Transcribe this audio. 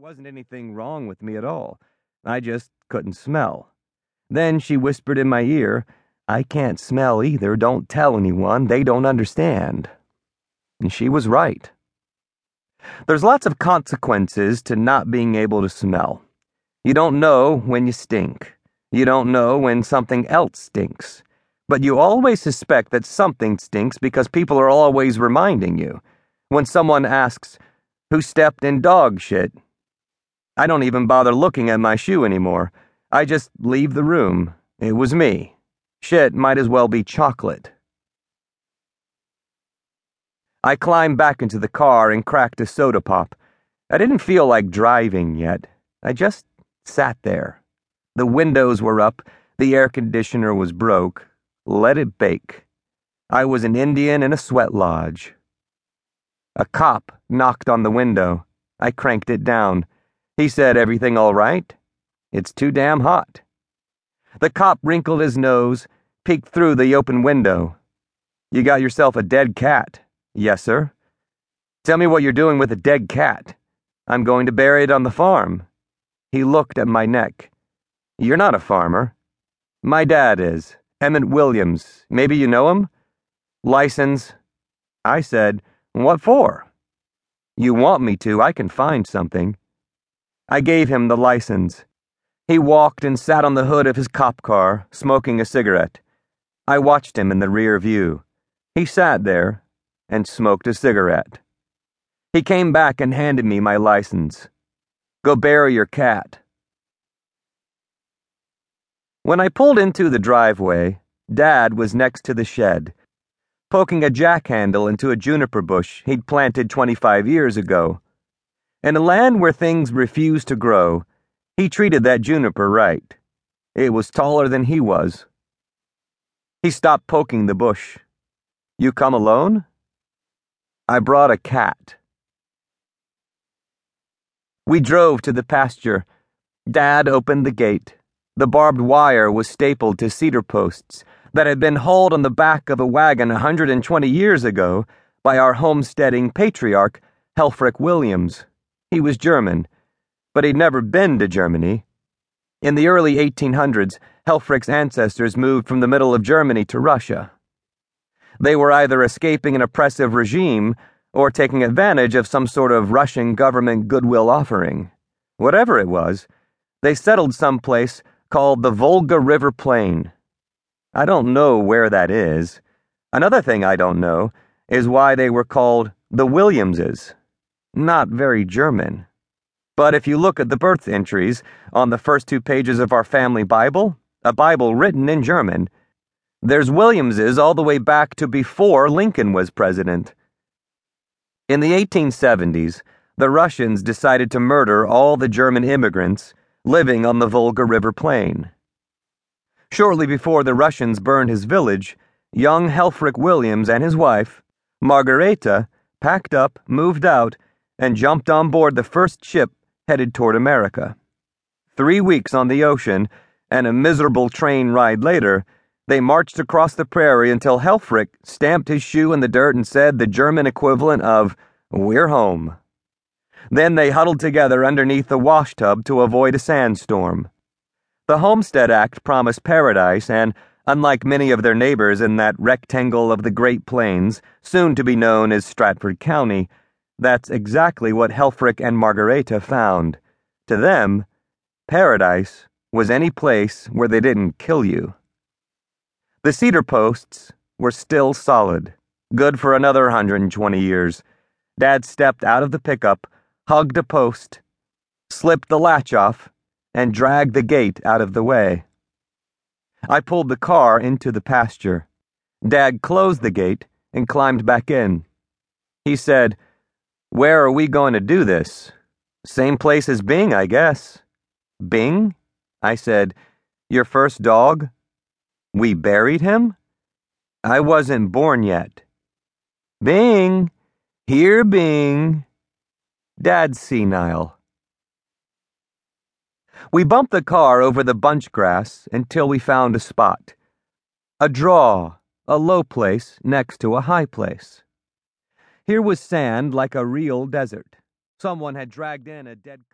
wasn't anything wrong with me at all. I just couldn't smell. Then she whispered in my ear, I can't smell either. Don't tell anyone. They don't understand. And she was right. There's lots of consequences to not being able to smell. You don't know when you stink. You don't know when something else stinks. But you always suspect that something stinks because people are always reminding you. When someone asks, Who stepped in dog shit? I don't even bother looking at my shoe anymore. I just leave the room. It was me. Shit might as well be chocolate. I climbed back into the car and cracked a soda pop. I didn't feel like driving yet. I just sat there. The windows were up, the air conditioner was broke. Let it bake. I was an Indian in a sweat lodge. A cop knocked on the window. I cranked it down. He said, Everything all right? It's too damn hot. The cop wrinkled his nose, peeked through the open window. You got yourself a dead cat. Yes, sir. Tell me what you're doing with a dead cat. I'm going to bury it on the farm. He looked at my neck. You're not a farmer. My dad is. Emmett Williams. Maybe you know him? License. I said, What for? You want me to, I can find something. I gave him the license. He walked and sat on the hood of his cop car, smoking a cigarette. I watched him in the rear view. He sat there and smoked a cigarette. He came back and handed me my license. Go bury your cat. When I pulled into the driveway, Dad was next to the shed, poking a jack handle into a juniper bush he'd planted 25 years ago. In a land where things refused to grow, he treated that juniper right. It was taller than he was. He stopped poking the bush. You come alone? I brought a cat. We drove to the pasture. Dad opened the gate. The barbed wire was stapled to cedar posts that had been hauled on the back of a wagon a 120 years ago by our homesteading patriarch, Helfrich Williams. He was German, but he'd never been to Germany. In the early 1800s, Helfrich's ancestors moved from the middle of Germany to Russia. They were either escaping an oppressive regime or taking advantage of some sort of Russian government goodwill offering. Whatever it was, they settled someplace called the Volga River Plain. I don't know where that is. Another thing I don't know is why they were called the Williamses. Not very German. But if you look at the birth entries on the first two pages of our family Bible, a Bible written in German, there's Williamses all the way back to before Lincoln was president. In the 1870s, the Russians decided to murder all the German immigrants living on the Volga River plain. Shortly before the Russians burned his village, young Helfrich Williams and his wife, Margareta, packed up, moved out, and jumped on board the first ship headed toward America. Three weeks on the ocean and a miserable train ride later, they marched across the prairie until Helfrich stamped his shoe in the dirt and said the German equivalent of, We're home. Then they huddled together underneath the washtub to avoid a sandstorm. The Homestead Act promised paradise, and, unlike many of their neighbors in that rectangle of the Great Plains, soon to be known as Stratford County, that's exactly what Helfrich and Margareta found. To them, paradise was any place where they didn't kill you. The cedar posts were still solid, good for another 120 years. Dad stepped out of the pickup hugged a post, slipped the latch off, and dragged the gate out of the way. I pulled the car into the pasture. Dad closed the gate and climbed back in. He said, Where are we going to do this? Same place as Bing, I guess. Bing? I said, Your first dog? We buried him? I wasn't born yet. Bing! Here, Bing! Dad's senile. We bumped the car over the bunch grass until we found a spot. A draw, a low place next to a high place. Here was sand like a real desert. Someone had dragged in a dead.